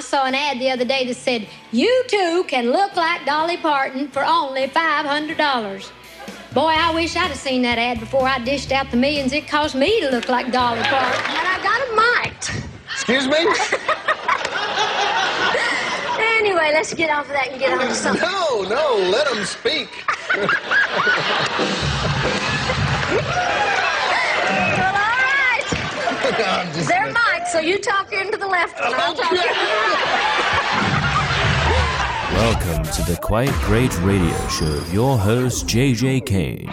I saw an ad the other day that said, You too can look like Dolly Parton for only $500. Boy, I wish I'd have seen that ad before I dished out the millions it cost me to look like Dolly Parton. And I got him mic'd. Excuse me? Anyway, let's get off of that and get on to something. No, no, let him speak. Well, all right. I'm just- They're mic'd, so you talk into the left one. I'll talk into the right. Welcome to the Quite Great Radio Show your host, JJ Kane.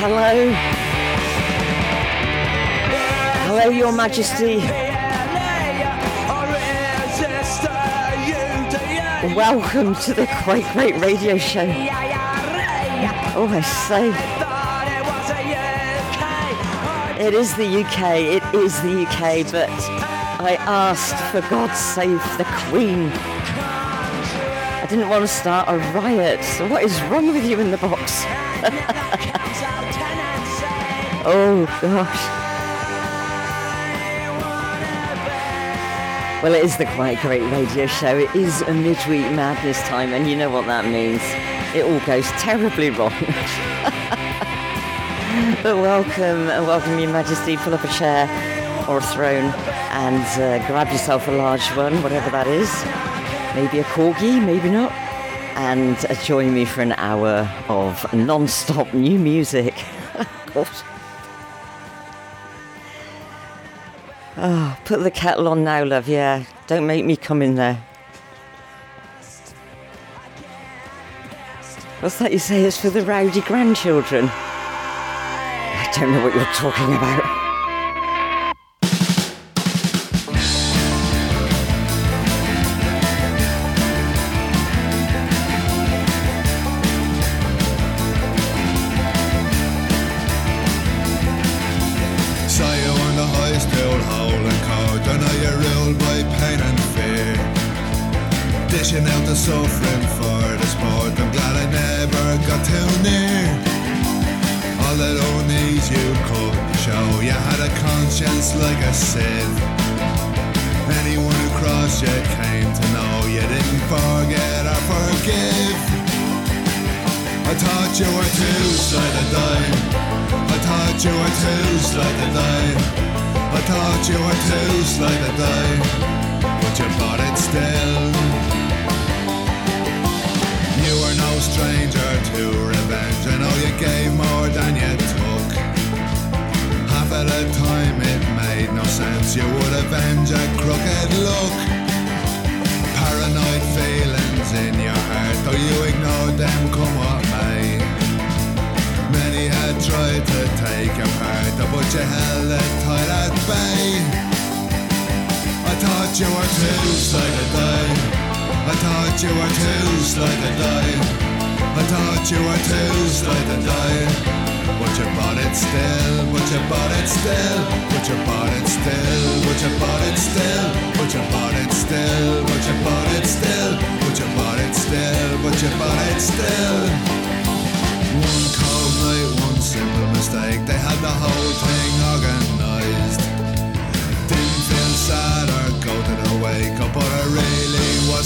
Hello. Hello, Your Majesty. Welcome to the Quite Great Radio Show. Oh, I say, it is the UK. It is the UK, but I asked for God save the Queen. I didn't want to start a riot. So what is wrong with you in the box? Oh gosh. Well, it is the Quite Great Radio Show. It is a midweek madness time, and you know what that means. It all goes terribly wrong. but welcome, and welcome, Your Majesty. Pull up a chair or a throne and uh, grab yourself a large one, whatever that is. Maybe a corgi, maybe not. And uh, join me for an hour of non-stop new music. Gosh. Oh, put the kettle on now, love. Yeah, don't make me come in there. What's that you say? It's for the rowdy grandchildren. I don't know what you're talking about.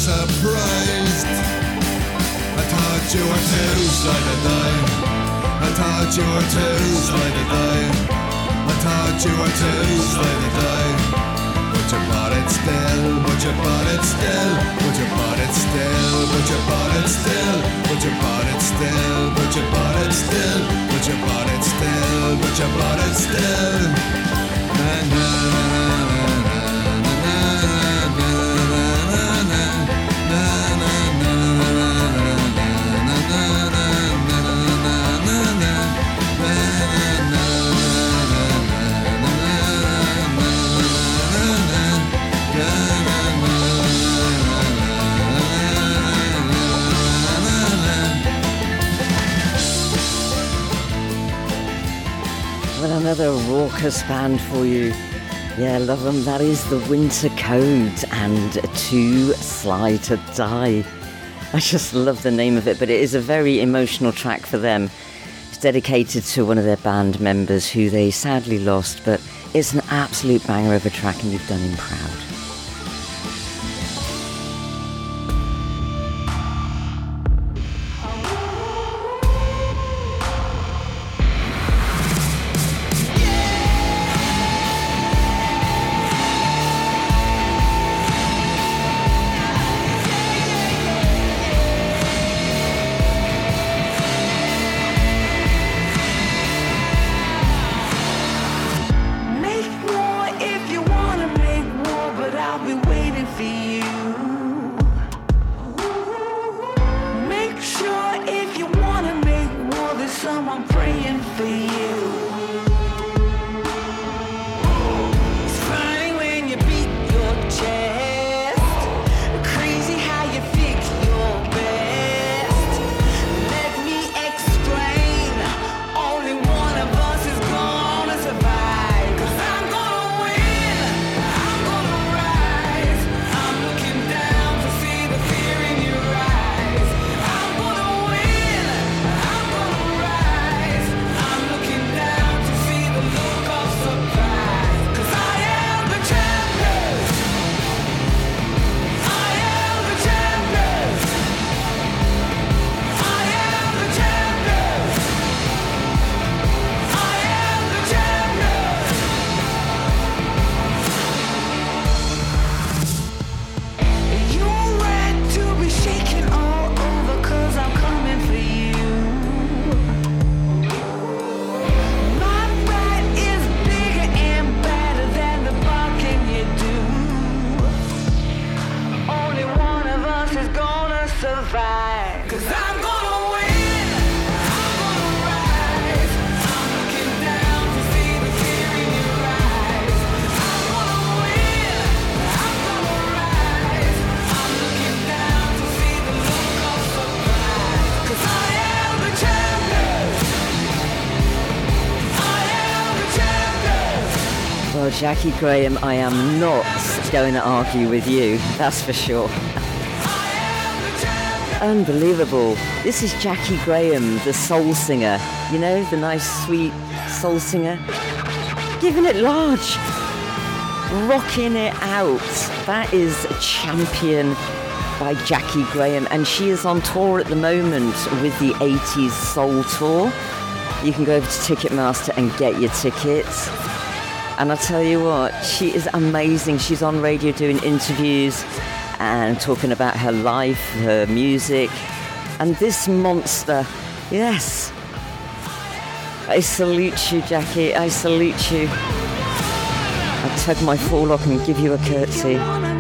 Surprised. I thought you were too slow to die. I thought you were too slow to die. I thought you were too slow to die. But you bought it still, but you bought it still, but you bought it still, but you bought it still, but you bought it still, but you bought it still, but you bought it still, but you bought it still. Na, na, another raucous band for you. Yeah, love them. That is the Winter Code and Too Sly to Die. I just love the name of it, but it is a very emotional track for them. It's dedicated to one of their band members who they sadly lost, but it's an absolute banger of a track and you've done him proud. Jaki Graham, I am not going to argue with you, that's for sure. Unbelievable. This is Jaki Graham, the soul singer. You know, the nice, sweet soul singer. Giving it large. Rocking it out. That is Champion by Jaki Graham. And she is on tour at the moment with the 80s Soul Tour. You can go over to Ticketmaster and get your tickets. And I tell you what, she is amazing. She's on radio doing interviews and talking about her life, her music. And this monster, yes. I salute you, Jaki. I salute you. I tug my forelock and give you a curtsy.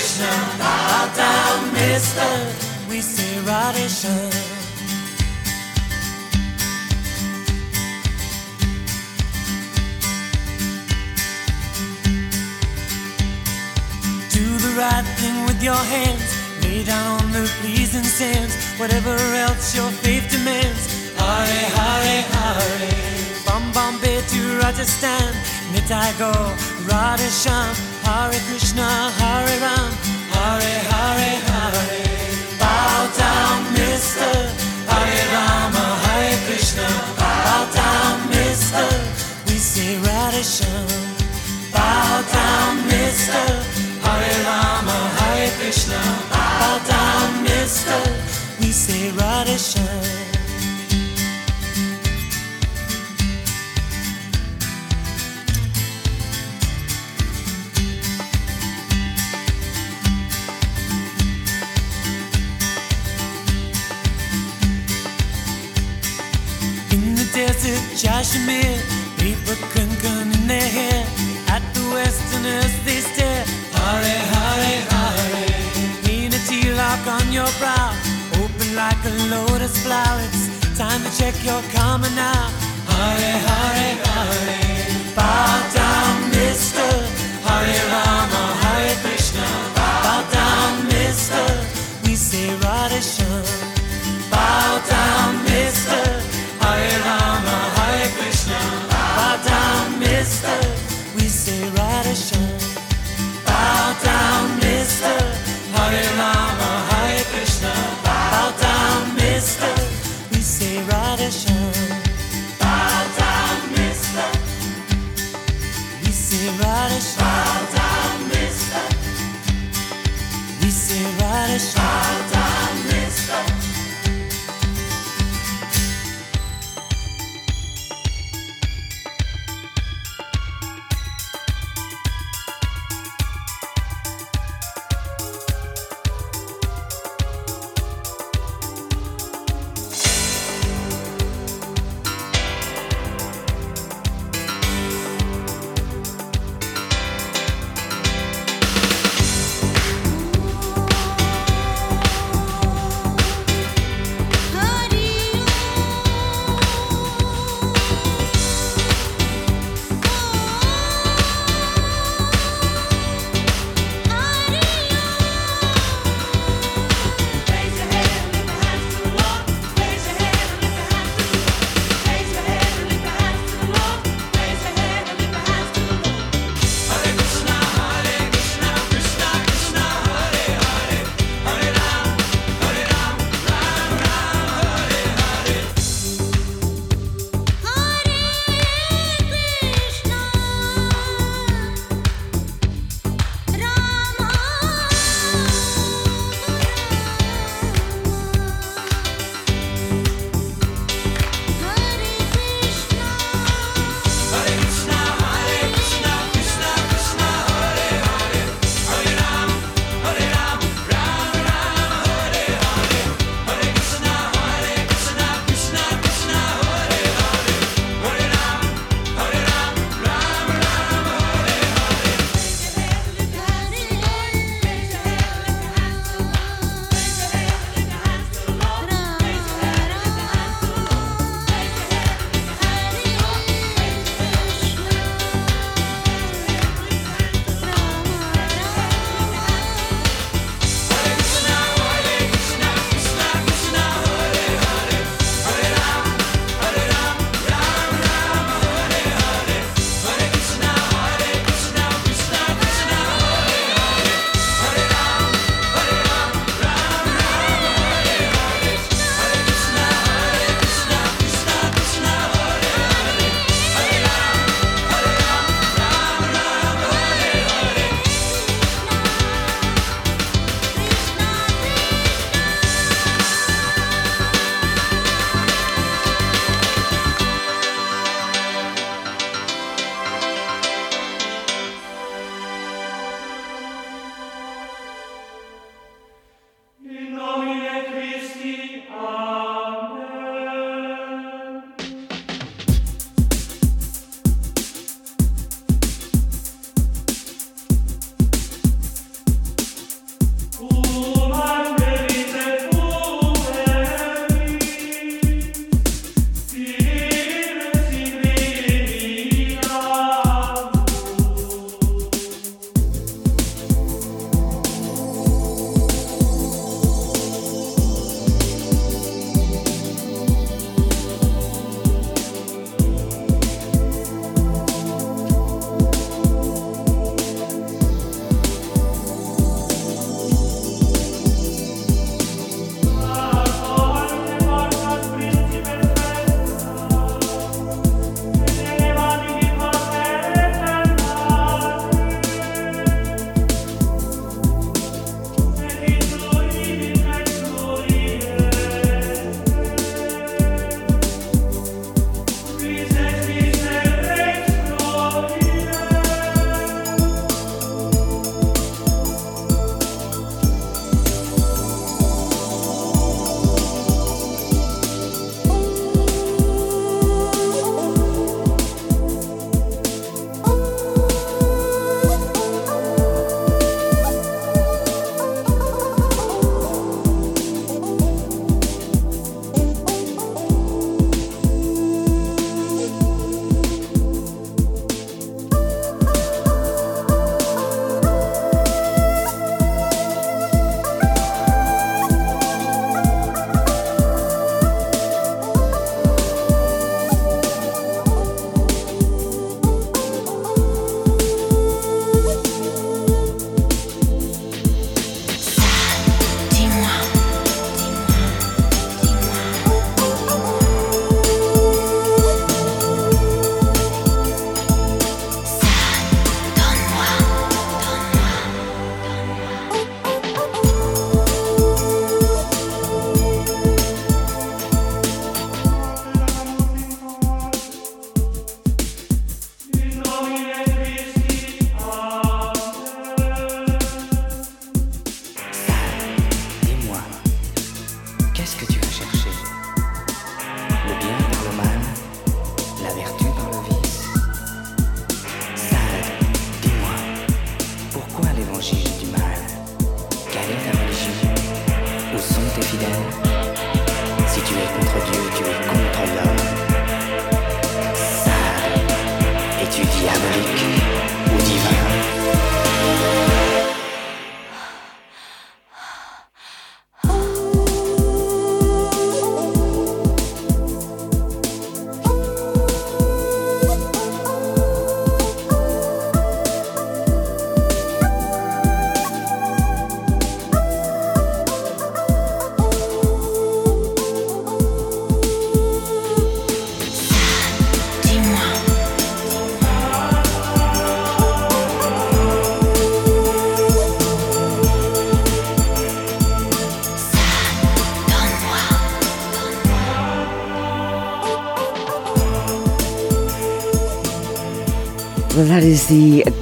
Krishna. Down, Mister. We say Radhe Shyam. Do the right thing with your hands. Lay down on the pleasing sands. Whatever else your faith demands. Hare Hare Hare. From Bombay to Rajasthan. Nitai go Radha Sham. Hare Krishna Hare Ram. Hare Hare Hare. Bow down, Mister. Hare Rama Hare Krishna. Bow down, Mister. We say Radha Sham. Bow down, Mister. Hare Rama, Hare Krishna. Bow down, Mister. We say Radha desert, Kashmir, people kunkan in their hair. At the westerners they stare. Hare, hare, hare. Lean a T-lock on your brow, open like a lotus flower. It's time to check your karma now. Hare, hare, hare. Bow down, mister. Hare Rama, Hare Krishna. Bow down, mister. We say Radha. Bow down, Hare Rama, Hare. Bow down, mister. We say Radha Shyam. Bow down, mister. We say Radha. Bow down, mister. We say Radha.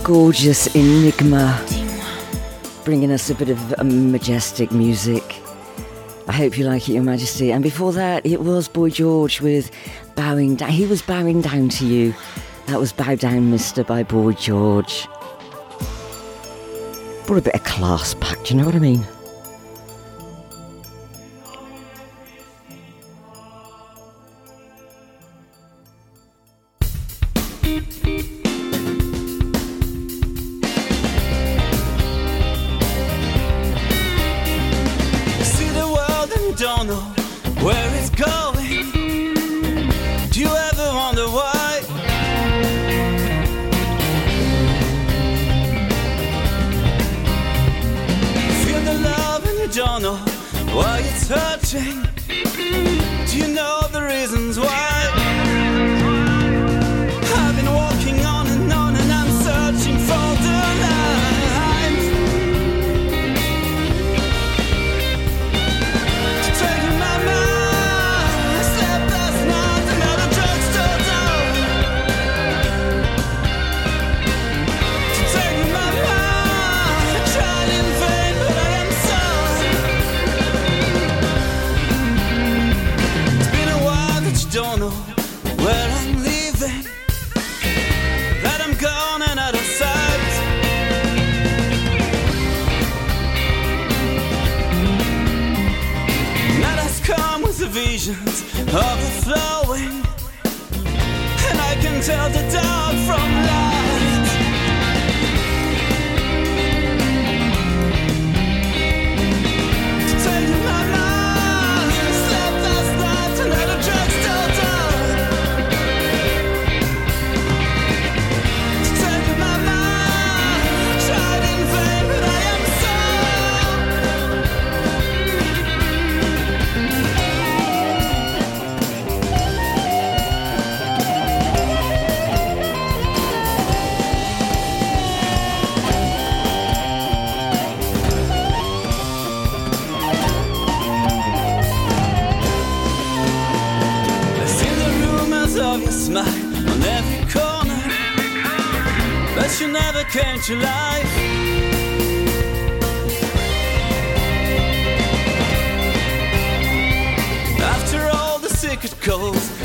Gorgeous Enigma bringing us a bit of um, majestic music. I hope you like it, Your Majesty. And before that, it was Boy George with Bowing Down. He was bowing down to you. That was Bow Down Mister by Boy George. Brought a bit of class back, do you know what I mean? Don't know where I'm leaving, that I'm gone and out of sight. Night has come with the visions overflowing, and I can tell the dark from light. You never came to life. After all the secret calls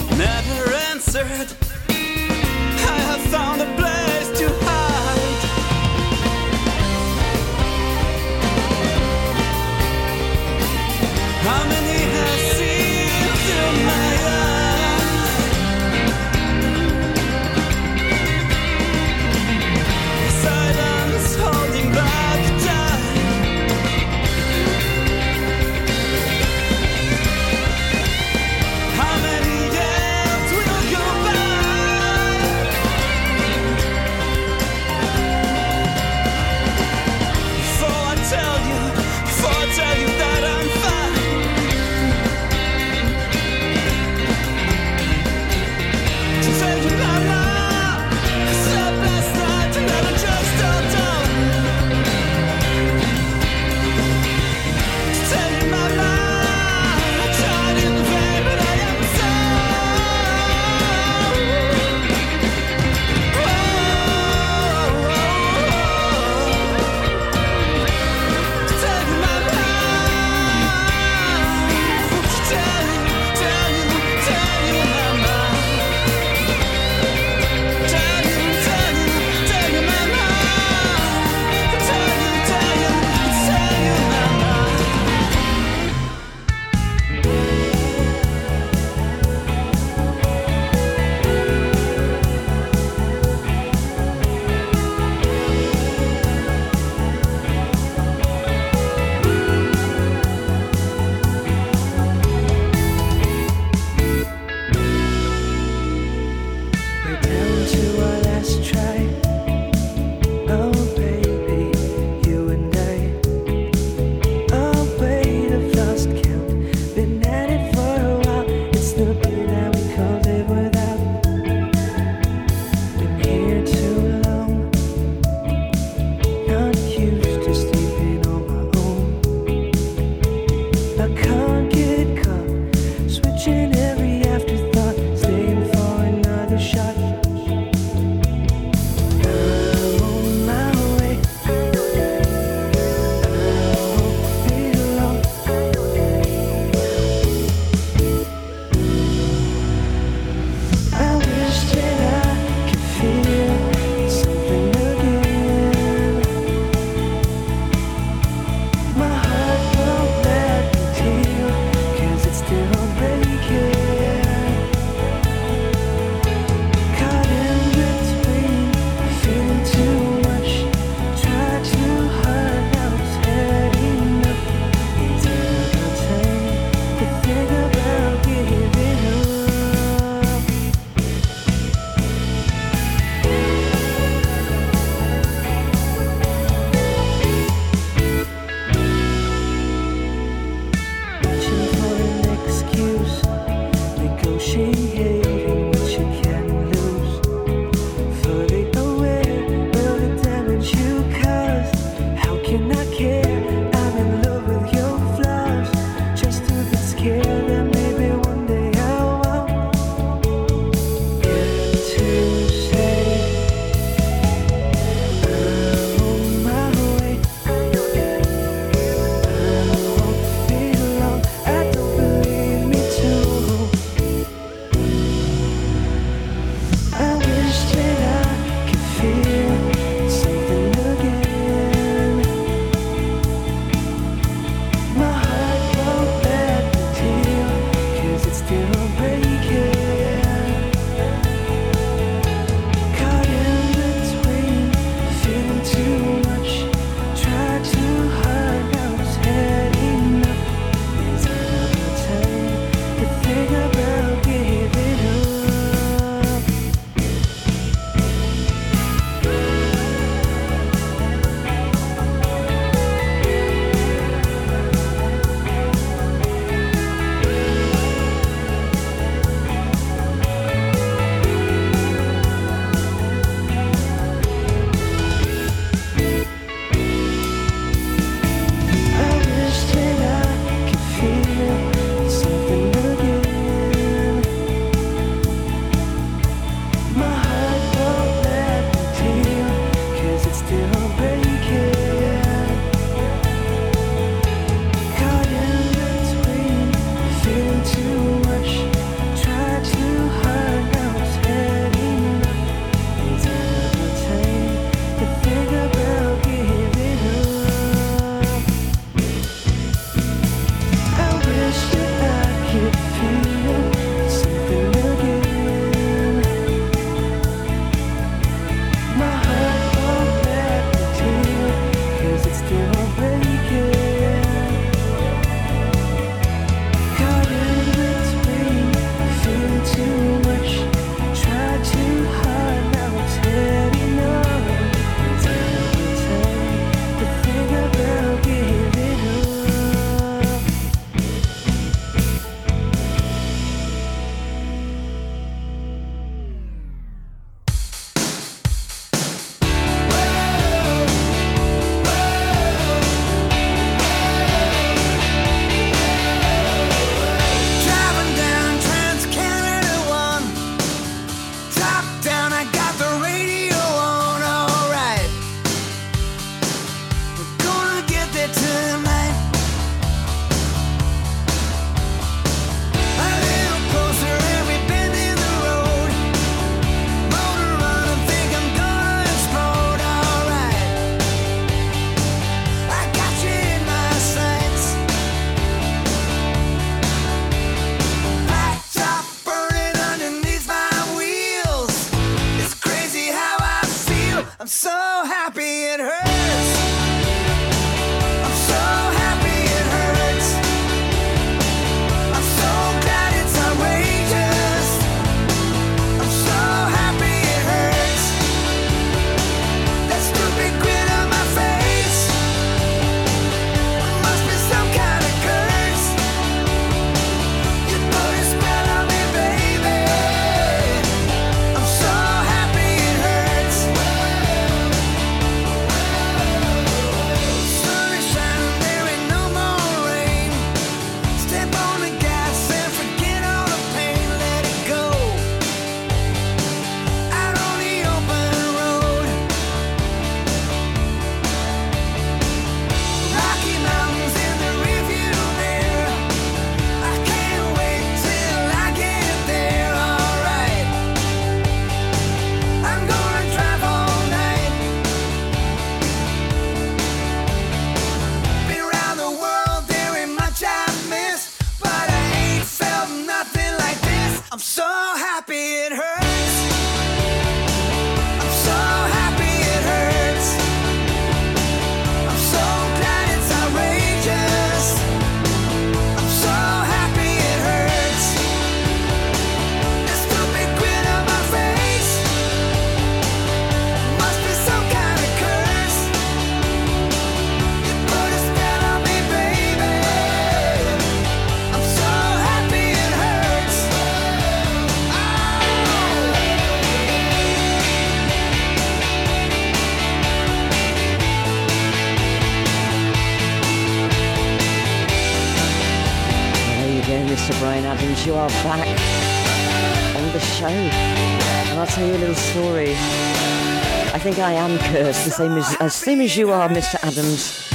I am cursed, the same as, as same as you are, Mr. Adams.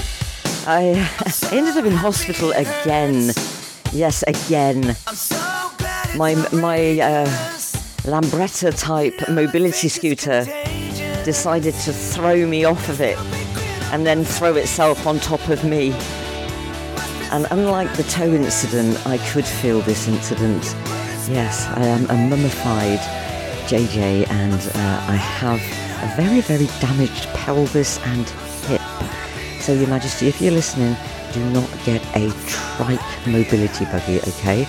I ended up in hospital again. Yes, again. My my uh, Lambretta type mobility scooter decided to throw me off of it and then throw itself on top of me. And unlike the toe incident, I could feel this incident. Yes, I am a mummified JJ and uh, I have a very, very damaged pelvis and hip. So, Your Majesty, if you're listening, do not get a trike mobility buggy, okay?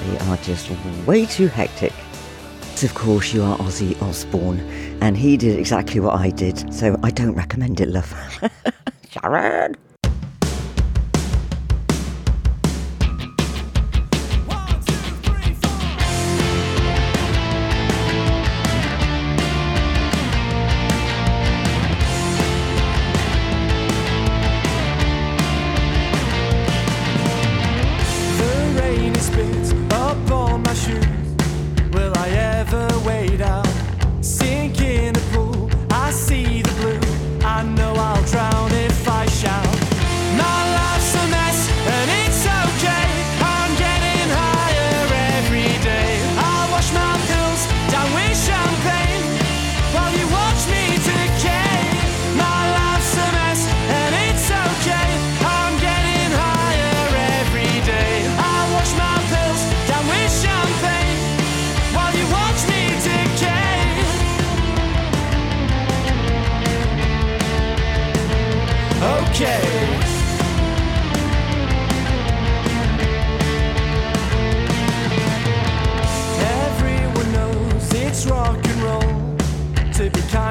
They are just way too hectic. Of course, you are Ozzy Osbourne, and he did exactly what I did, so I don't recommend it, love. Sharon!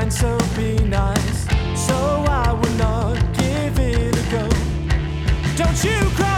Kind, so be nice. So I will not give it a go. Don't you cross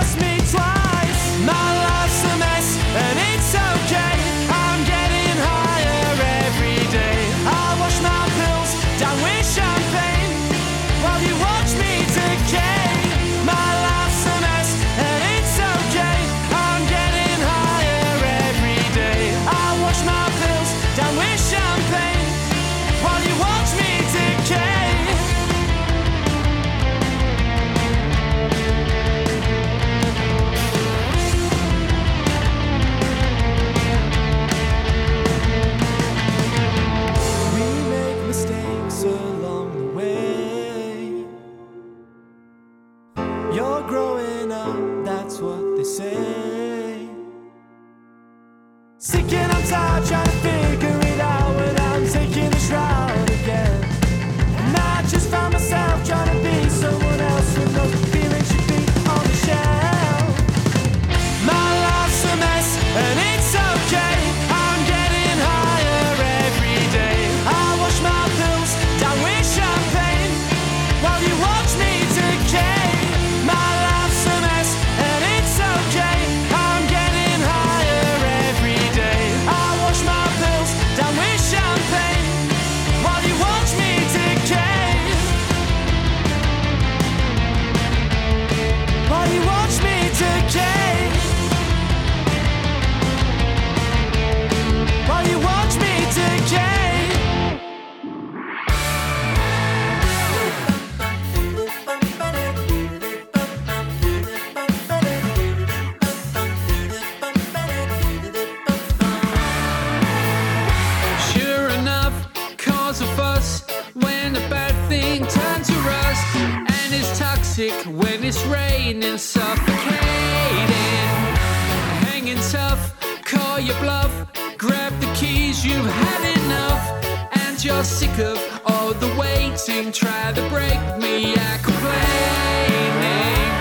it's toxic when it's raining, suffocating. Hanging tough, call your bluff, grab the keys, you've had enough, and you're sick of all the waiting. Try to break me, I complaining.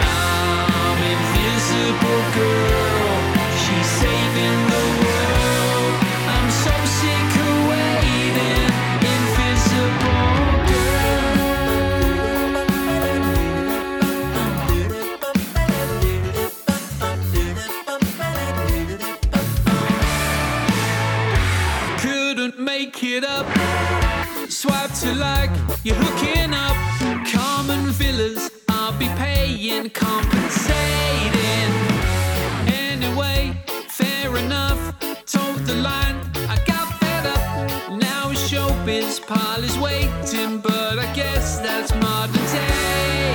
I'm invisible girl. She's saving the world. I'm so sick of waiting. Make it up. Swipe to like you're hooking up. Common villas, I'll be paying, compensating. away. Fair enough, told the line. I got fed up. Now showbiz pile is waiting, but I guess that's modern dating.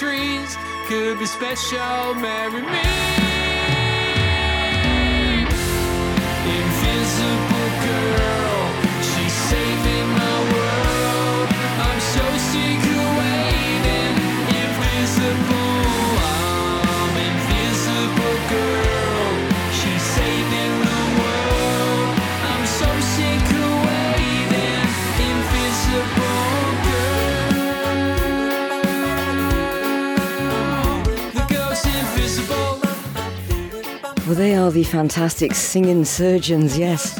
Trees. Could be special, marry me. They are the fantastic singing surgeons, yes.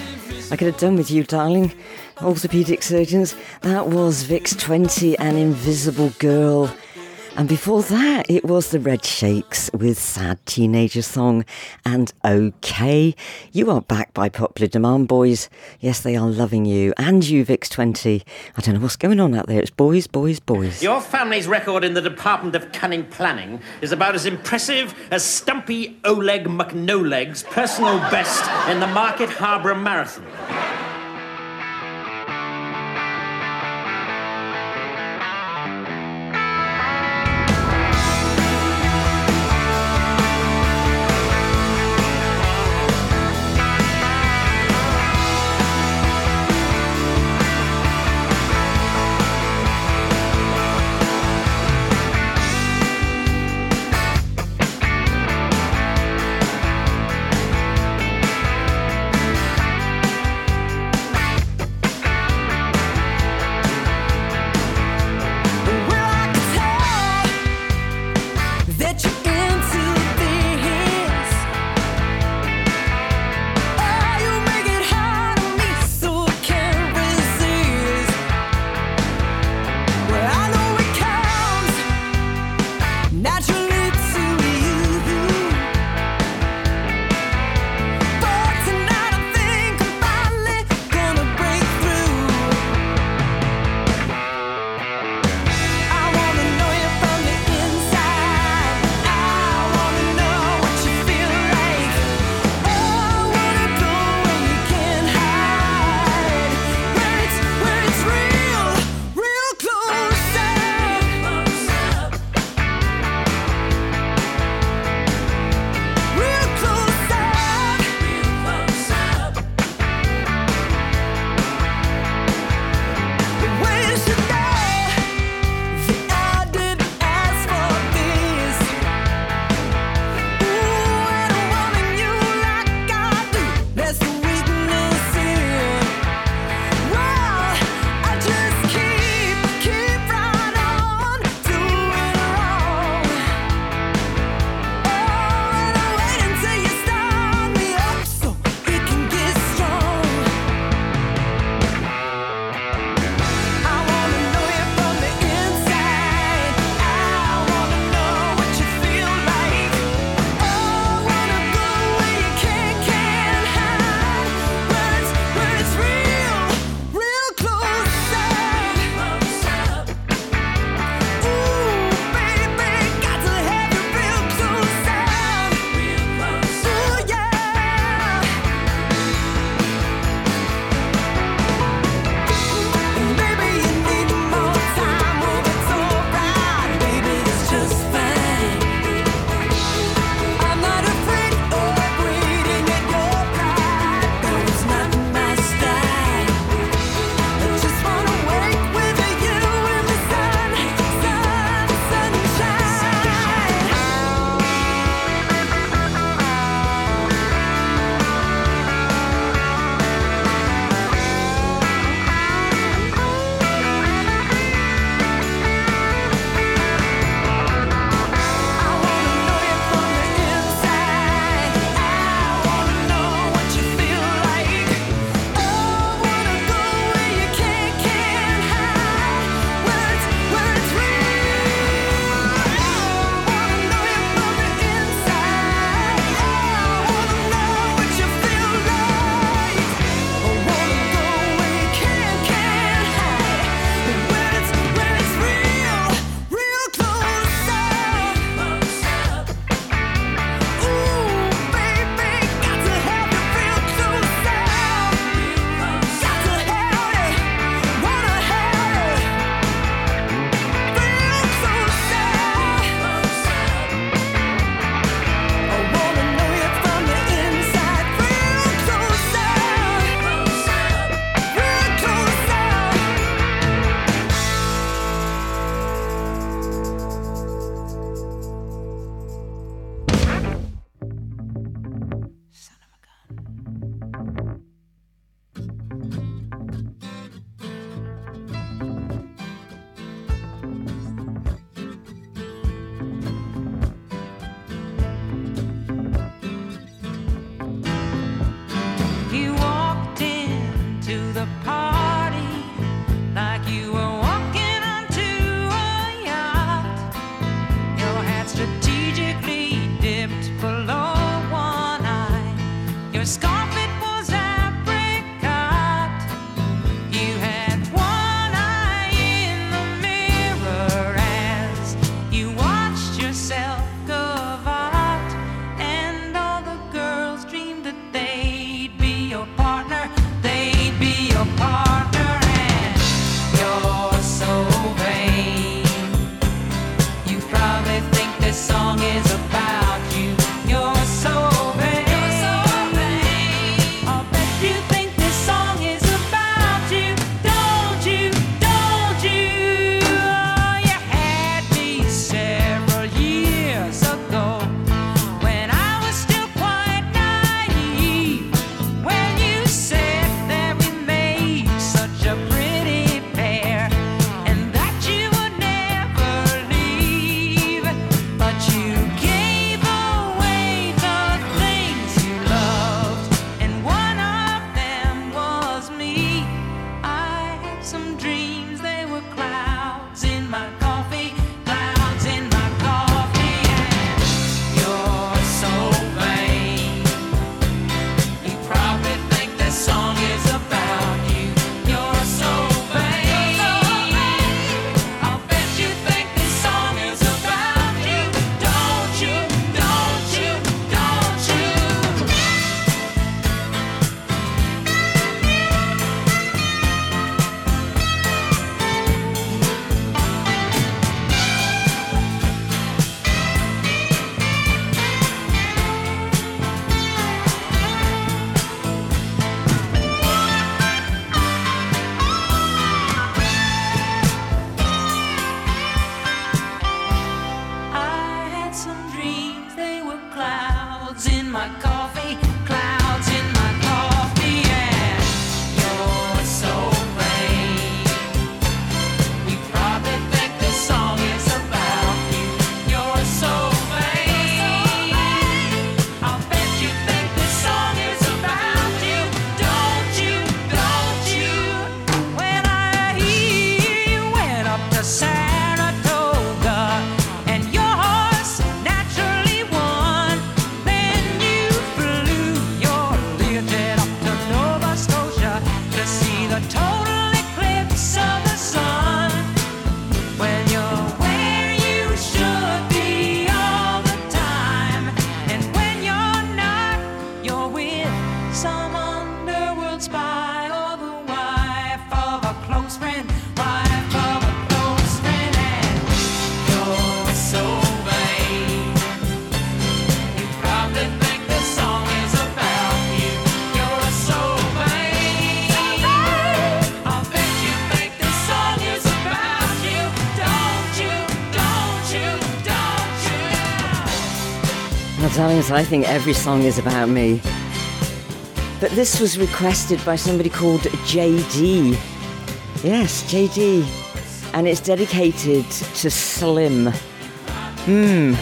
I could have done with you, darling. Orthopedic surgeons. That was Vix 20 and Invisible Girl. And before that, it was the Red Shakes with Sad Teenager Song and OK. You are back by popular demand, boys. Yes, they are loving you. And you, Vix 20. I don't know what's going on out there. It's boys, boys, boys. Your family's record in the Department of Cunning Planning is about as impressive as Stumpy Oleg McNoleg's personal best in the Market Harbour Marathon. because I think every song is about me. But this was requested by somebody called JD. Yes, JD. And it's dedicated to Slim. Hmm.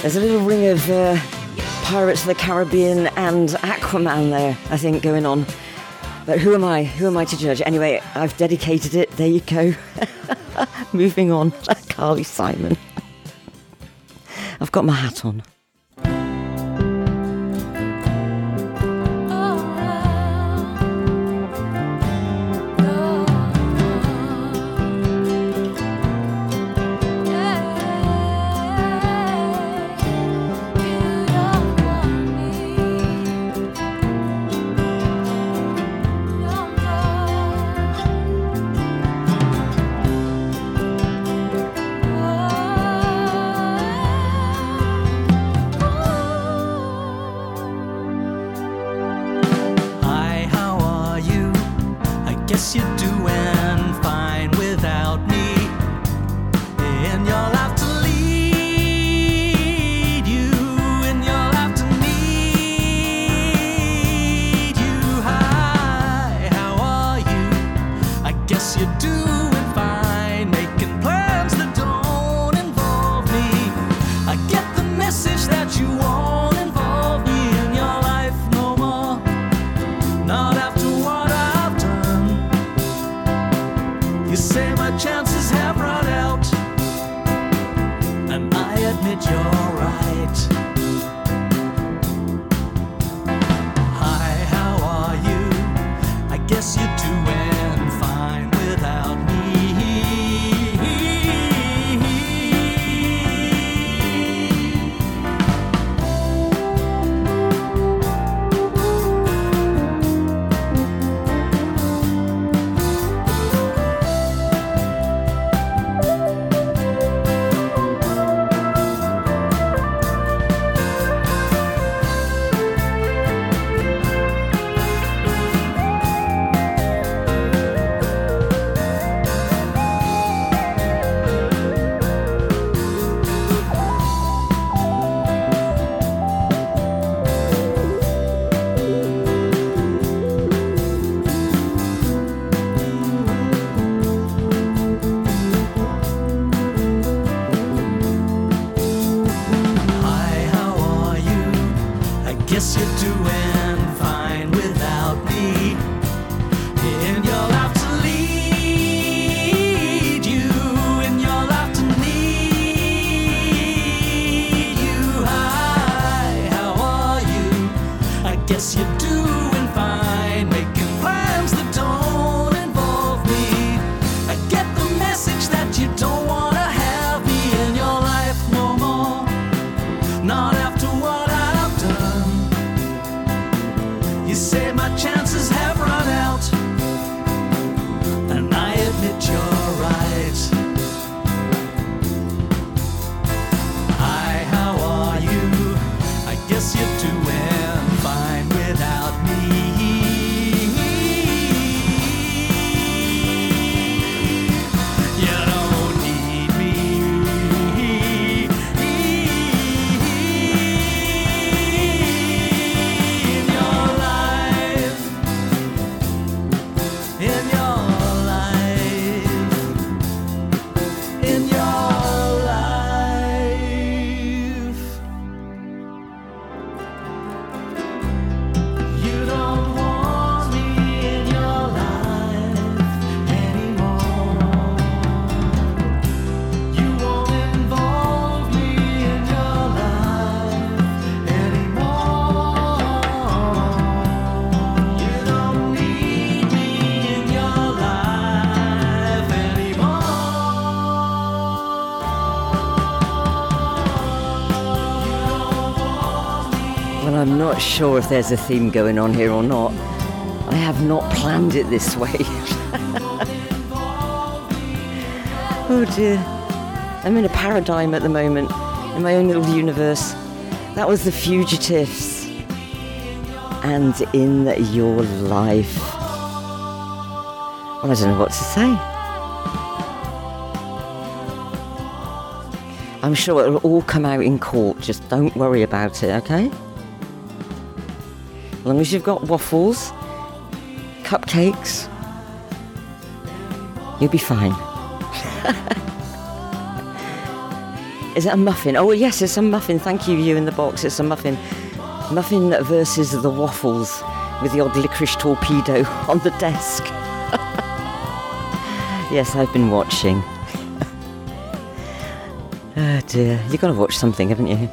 There's a little ring of uh, Pirates of the Caribbean and Aquaman there, I think, going on. But who am I? Who am I to judge? Anyway, I've dedicated it. There you go. Moving on. Carly Simon got my hat on. Not sure if there's a theme going on here or not. I have not planned it this way. oh dear. I'm in a paradigm at the moment, in my own little universe. That was The Fugitives. And in your life. Well, I don't know what to say. I'm sure it'll all come out in court. Just don't worry about it, okay? As long as you've got waffles, cupcakes, you'll be fine. Is it a muffin? Oh, yes, it's a muffin. Thank you, you in the box. It's a muffin. Muffin versus the waffles with the odd licorice torpedo on the desk. yes, I've been watching. oh dear. You've got to watch something, haven't you?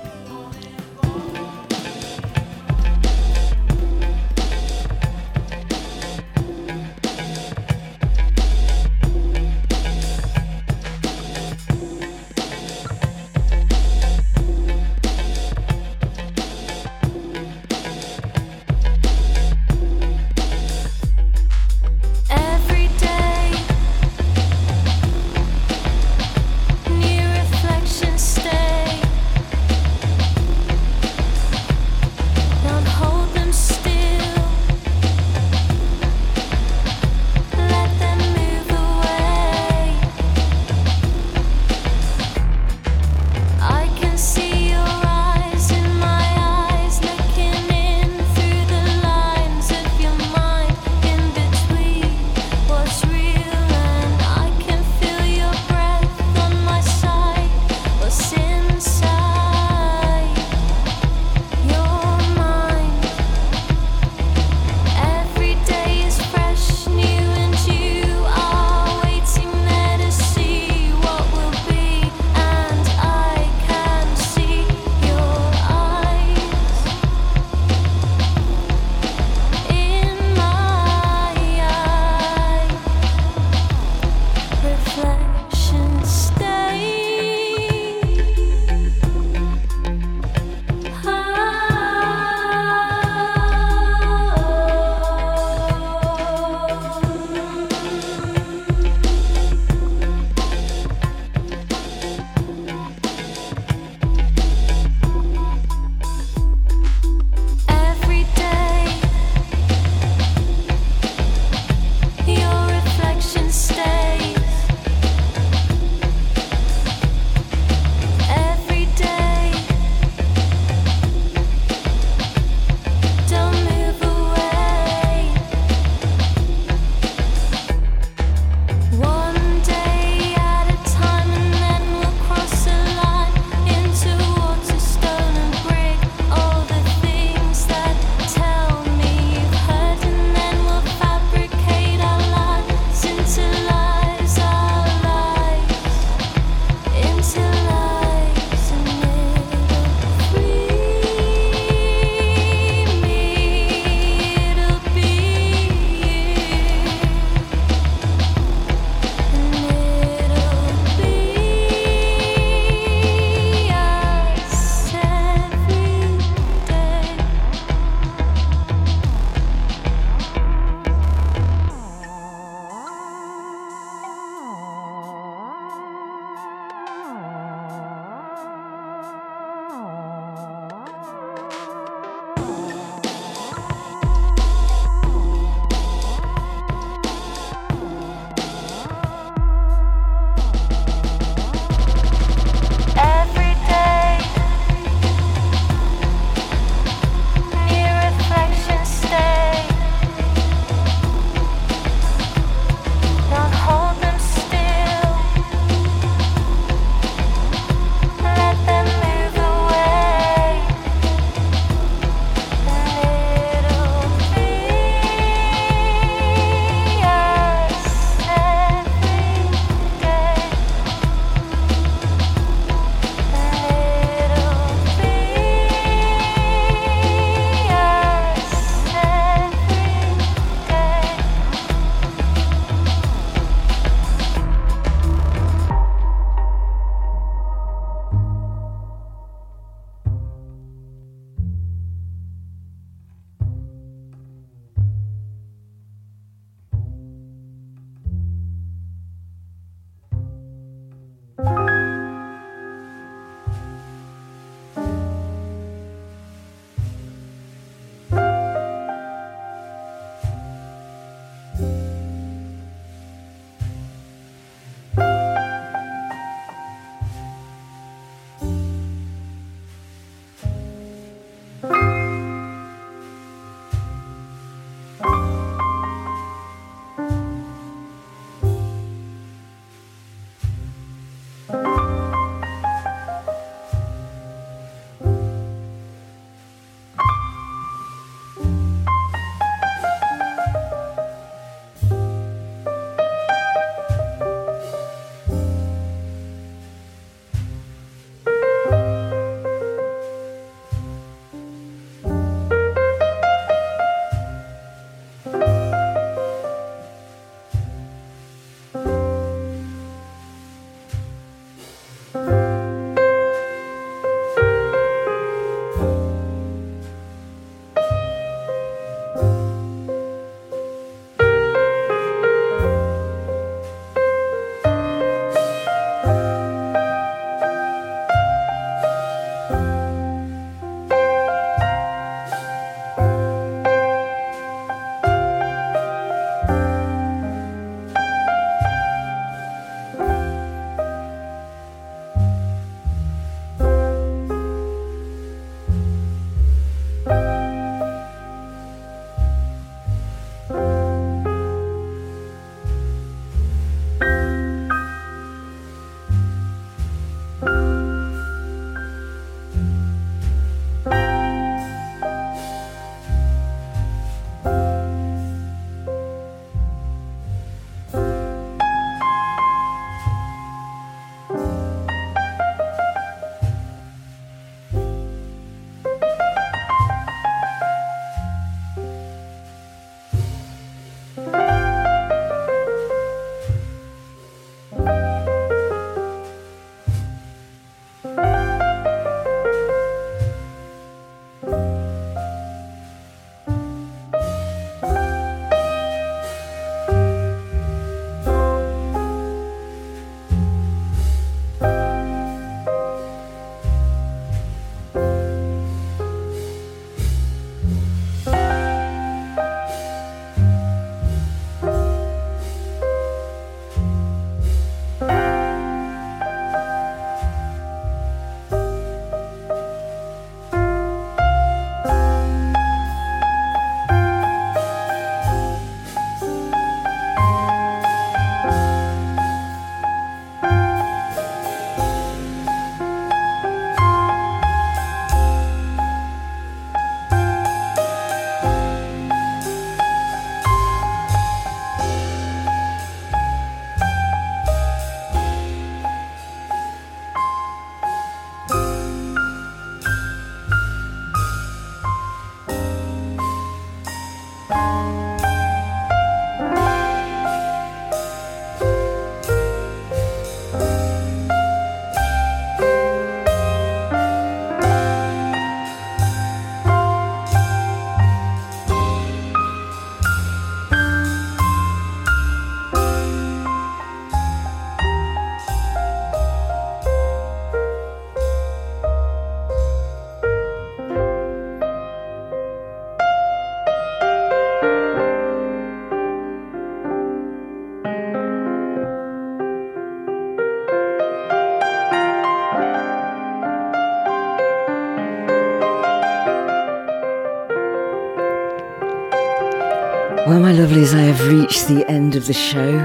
Lovelies, I have reached the end of the show.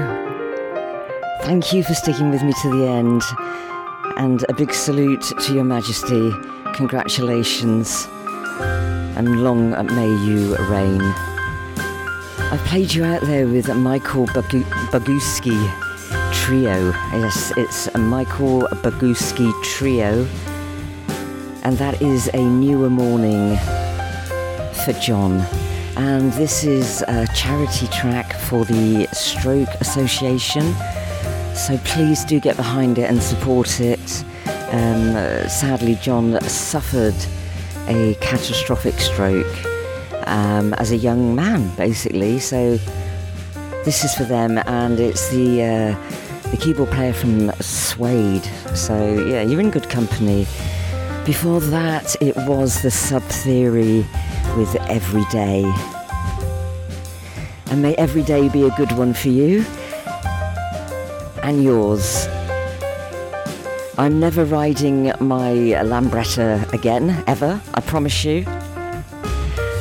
Thank you for sticking with me to the end. And a big salute to Your Majesty. Congratulations. And long may you reign. I've played you out there with Michael Bagu- Boguski Trio. Yes, it's a Michael Boguski Trio. And that is a newer morning for John. And this is a charity track for the Stroke Association. So please do get behind it and support it. Um, uh, sadly, John suffered a catastrophic stroke um, as a young man, basically. So this is for them, and it's the uh, the keyboard player from Suede. So yeah, you're in good company. Before that, it was the Sub Theory with Every Day. And may every day be a good one for you and yours. I'm never riding my Lambretta again, ever, I promise you.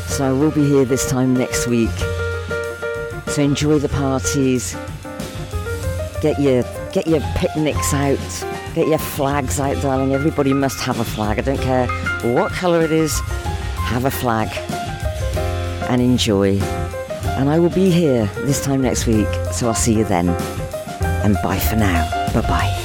So I will be here this time next week. So enjoy the parties. Get your get your picnics out. Get your flags out, darling. Everybody must have a flag. I don't care what colour it is. Have a flag and enjoy. And I will be here this time next week. So I'll see you then. And bye for now. Bye bye.